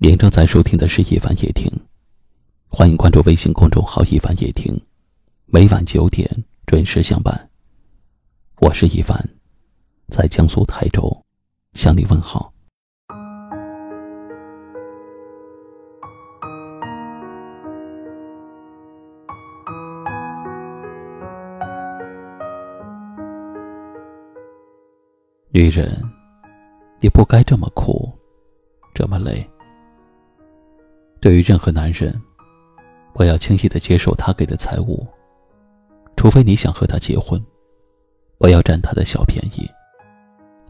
您正在收听的是《一凡夜听》，欢迎关注微信公众号“一凡夜听”，每晚九点准时相伴。我是一凡，在江苏台州向你问好。女人，你不该这么苦，这么累。对于任何男人，不要轻易的接受他给的财物，除非你想和他结婚。不要占他的小便宜，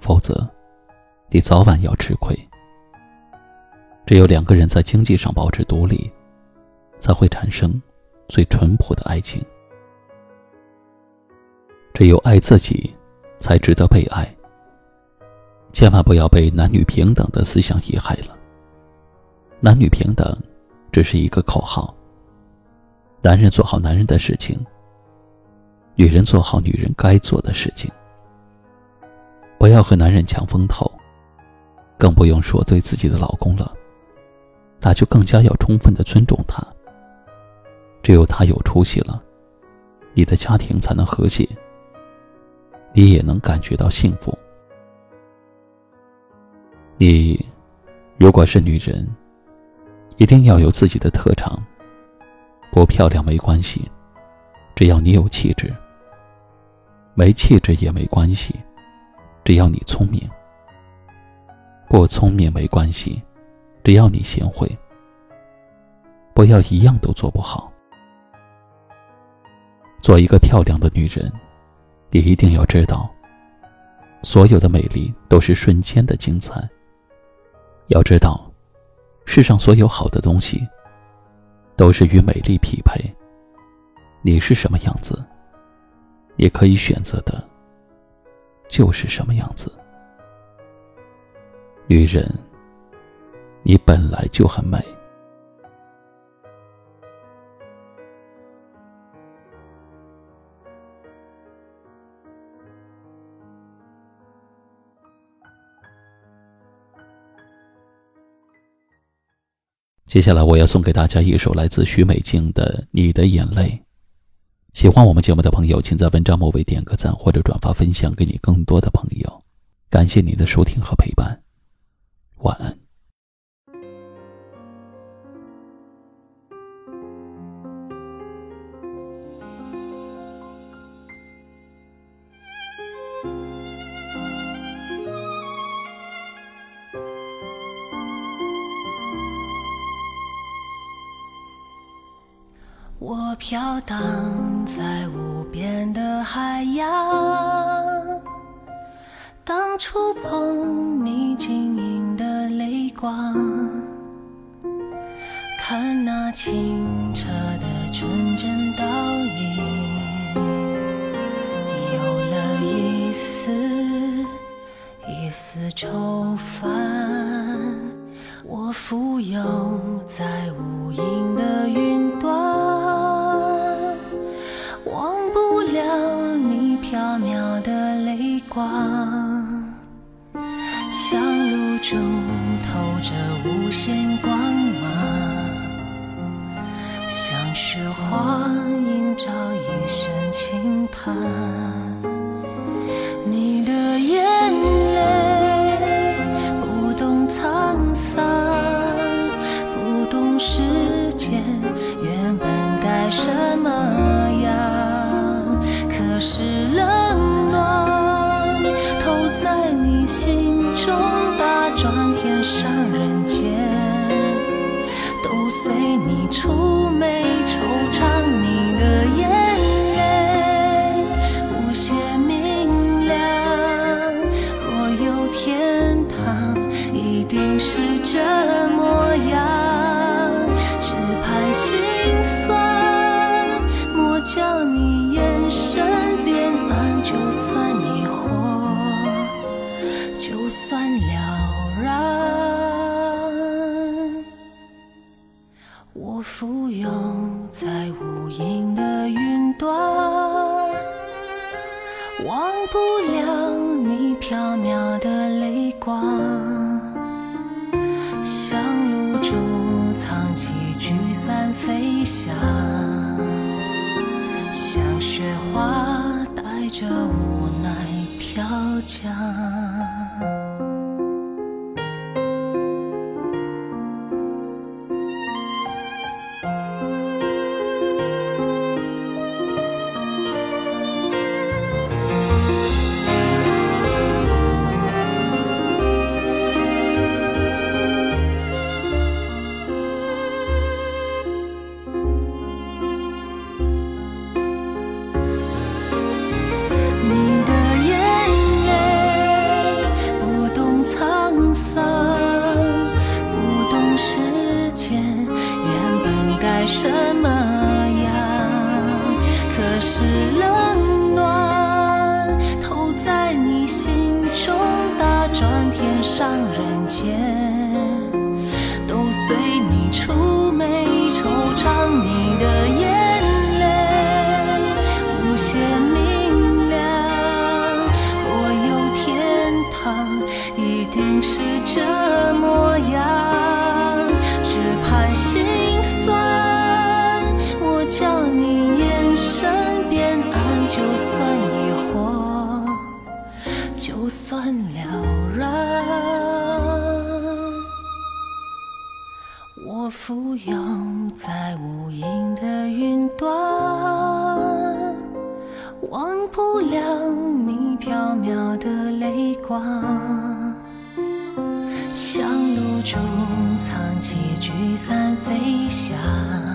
否则，你早晚要吃亏。只有两个人在经济上保持独立，才会产生最淳朴的爱情。只有爱自己，才值得被爱。千万不要被男女平等的思想遗害了。男女平等，只是一个口号。男人做好男人的事情，女人做好女人该做的事情。不要和男人抢风头，更不用说对自己的老公了，那就更加要充分的尊重他。只有他有出息了，你的家庭才能和谐，你也能感觉到幸福。你，如果是女人。一定要有自己的特长，不漂亮没关系，只要你有气质；没气质也没关系，只要你聪明；不聪明没关系，只要你贤惠。不要一样都做不好。做一个漂亮的女人，你一定要知道，所有的美丽都是瞬间的精彩。要知道。世上所有好的东西，都是与美丽匹配。你是什么样子，你可以选择的，就是什么样子。女人，你本来就很美。接下来我要送给大家一首来自许美静的《你的眼泪》。喜欢我们节目的朋友，请在文章末尾点个赞或者转发分享给你更多的朋友。感谢你的收听和陪伴，飘荡在无边的海洋，当触碰你晶莹的泪光，看那清缥缈的泪光，像露珠透着无限光芒，像雪花映照一身轻叹。你的眼泪不懂沧桑，不懂时间原本该什么愁眉愁我浮游在无垠的云端忘不了你飘渺的泪光像露珠藏起聚散飞翔像雪花带着无奈飘降。浮游在无垠的云端忘不了你飘渺的泪光香炉中藏起聚散飞翔。